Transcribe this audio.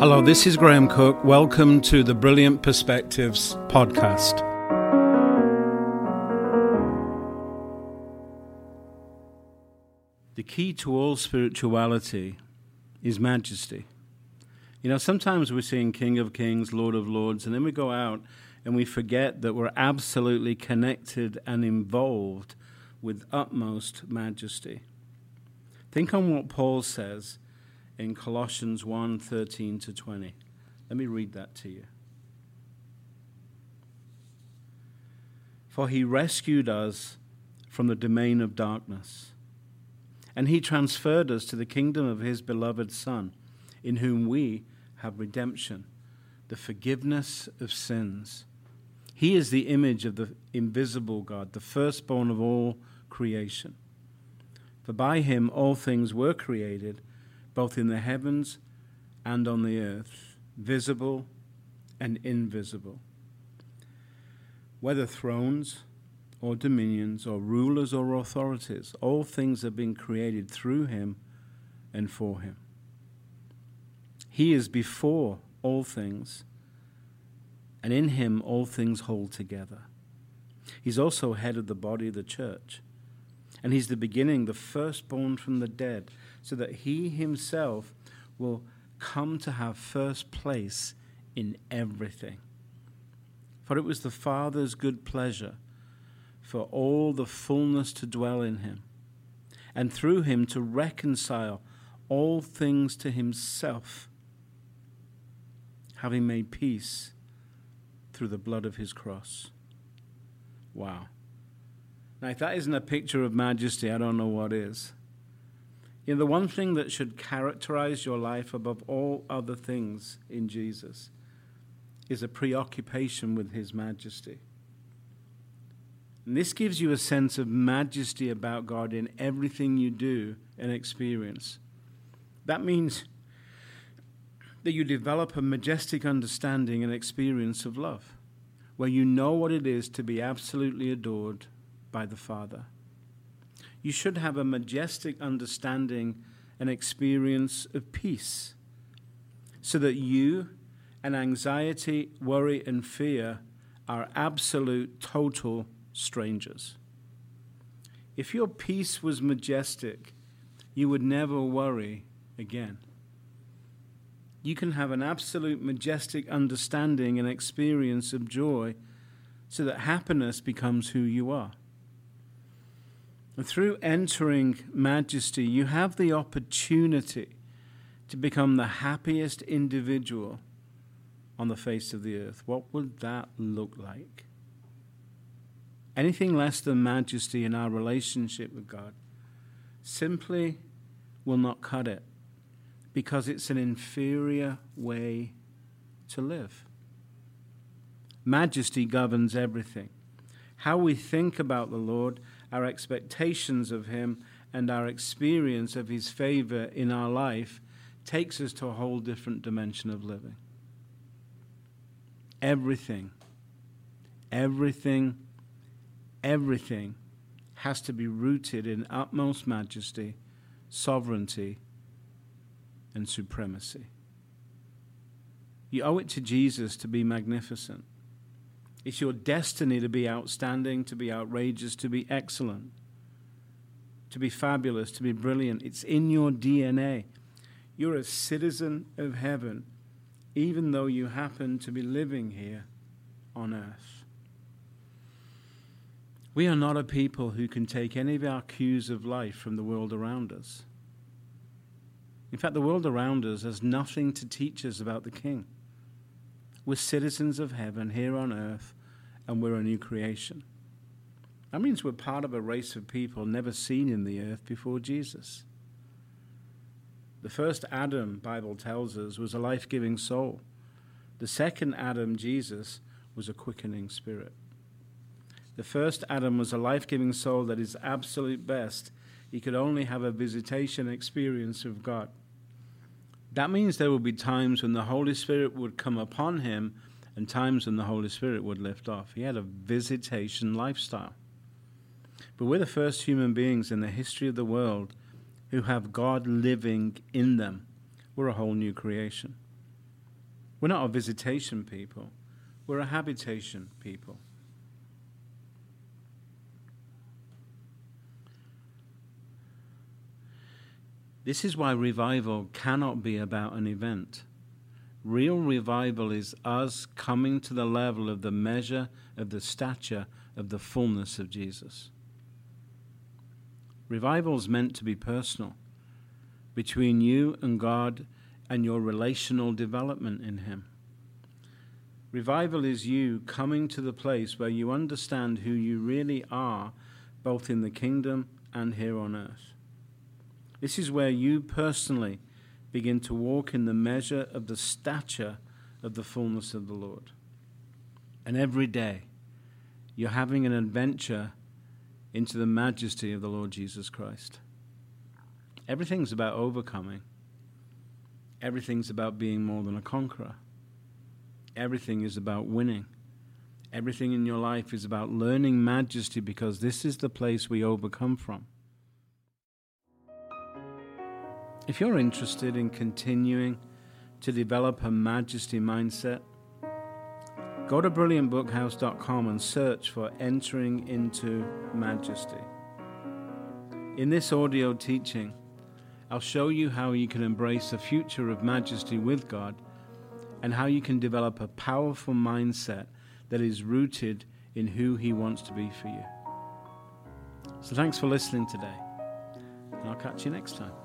Hello, this is Graham Cooke. Welcome to the Brilliant Perspectives podcast. The key to all spirituality is majesty. You know, sometimes we're seeing King of Kings, Lord of Lords, and then we go out and we forget that we're absolutely connected and involved with utmost majesty. Think on what Paul says in Colossians 1 13 to 20. Let me read that to you. For he rescued us from the domain of darkness, and he transferred us to the kingdom of his beloved Son, in whom we have redemption, the forgiveness of sins. He is the image of the invisible God, the firstborn of all creation. For by him all things were created both in the heavens and on the earth, visible and invisible. Whether thrones or dominions or rulers or authorities, all things have been created through him and for him. He is before all things, and in him all things hold together. He's also head of the body, of the church, and he's the beginning, the firstborn from the dead so that he himself will come to have first place in everything. For it was the Father's good pleasure for all the fullness to dwell in him, and through him to reconcile all things to himself, having made peace through the blood of his cross. Wow. Now, if that isn't a picture of majesty, I don't know what is. You know, the one thing that should characterize your life above all other things in Jesus is a preoccupation with His majesty. And this gives you a sense of majesty about God in everything you do and experience. That means that you develop a majestic understanding and experience of love, where you know what it is to be absolutely adored by the Father you should have a majestic understanding and experience of peace so that you and anxiety, worry, and fear are absolute, total strangers. If your peace was majestic, you would never worry again. You can have an absolute, majestic understanding and experience of joy so that happiness becomes who you are. Through entering majesty, you have the opportunity to become the happiest individual on the face of the earth. What would that look like? Anything less than majesty in our relationship with God simply will not cut it because it's an inferior way to live. Majesty governs everything. How we think about the Lord our expectations of Him, and our experience of His favor in our life takes us to a whole different dimension of living. Everything, everything, everything has to be rooted in utmost majesty, sovereignty, and supremacy. You owe it to Jesus to be magnificent. It's your destiny to be outstanding, to be outrageous, to be excellent, to be fabulous, to be brilliant. It's in your DNA. You're a citizen of heaven, even though you happen to be living here on earth. We are not a people who can take any of our cues of life from the world around us. In fact, the world around us has nothing to teach us about the King. We're citizens of heaven here on earth, and we're a new creation. That means we're part of a race of people never seen in the earth before Jesus. The first Adam, Bible tells us, was a life giving soul. The second Adam, Jesus, was a quickening spirit. The first Adam was a life giving soul that is absolute best. He could only have a visitation experience of God. That means there will be times when the Holy Spirit would come upon him and times when the Holy Spirit would lift off. He had a visitation lifestyle. But we're the first human beings in the history of the world who have God living in them. We're a whole new creation. We're not a visitation people, we're a habitation people. This is why revival cannot be about an event. Real revival is us coming to the level of the measure of the stature of the fullness of Jesus. Revival is meant to be personal, between you and God and your relational development in Him. Revival is you coming to the place where you understand who you really are, both in the kingdom and here on earth. This is where you personally begin to walk in the measure of the stature of the fullness of the Lord. And every day, you're having an adventure into the majesty of the Lord Jesus Christ. Everything's about overcoming. Everything's about being more than a conqueror. Everything is about winning. Everything in your life is about learning majesty because this is the place we overcome from. If you're interested in continuing to develop a majesty mindset, go to brilliantbookhouse.com and search for Entering into Majesty. In this audio teaching, I'll show you how you can embrace a future of majesty with God and how you can develop a powerful mindset that is rooted in who He wants to be for you. So, thanks for listening today, and I'll catch you next time.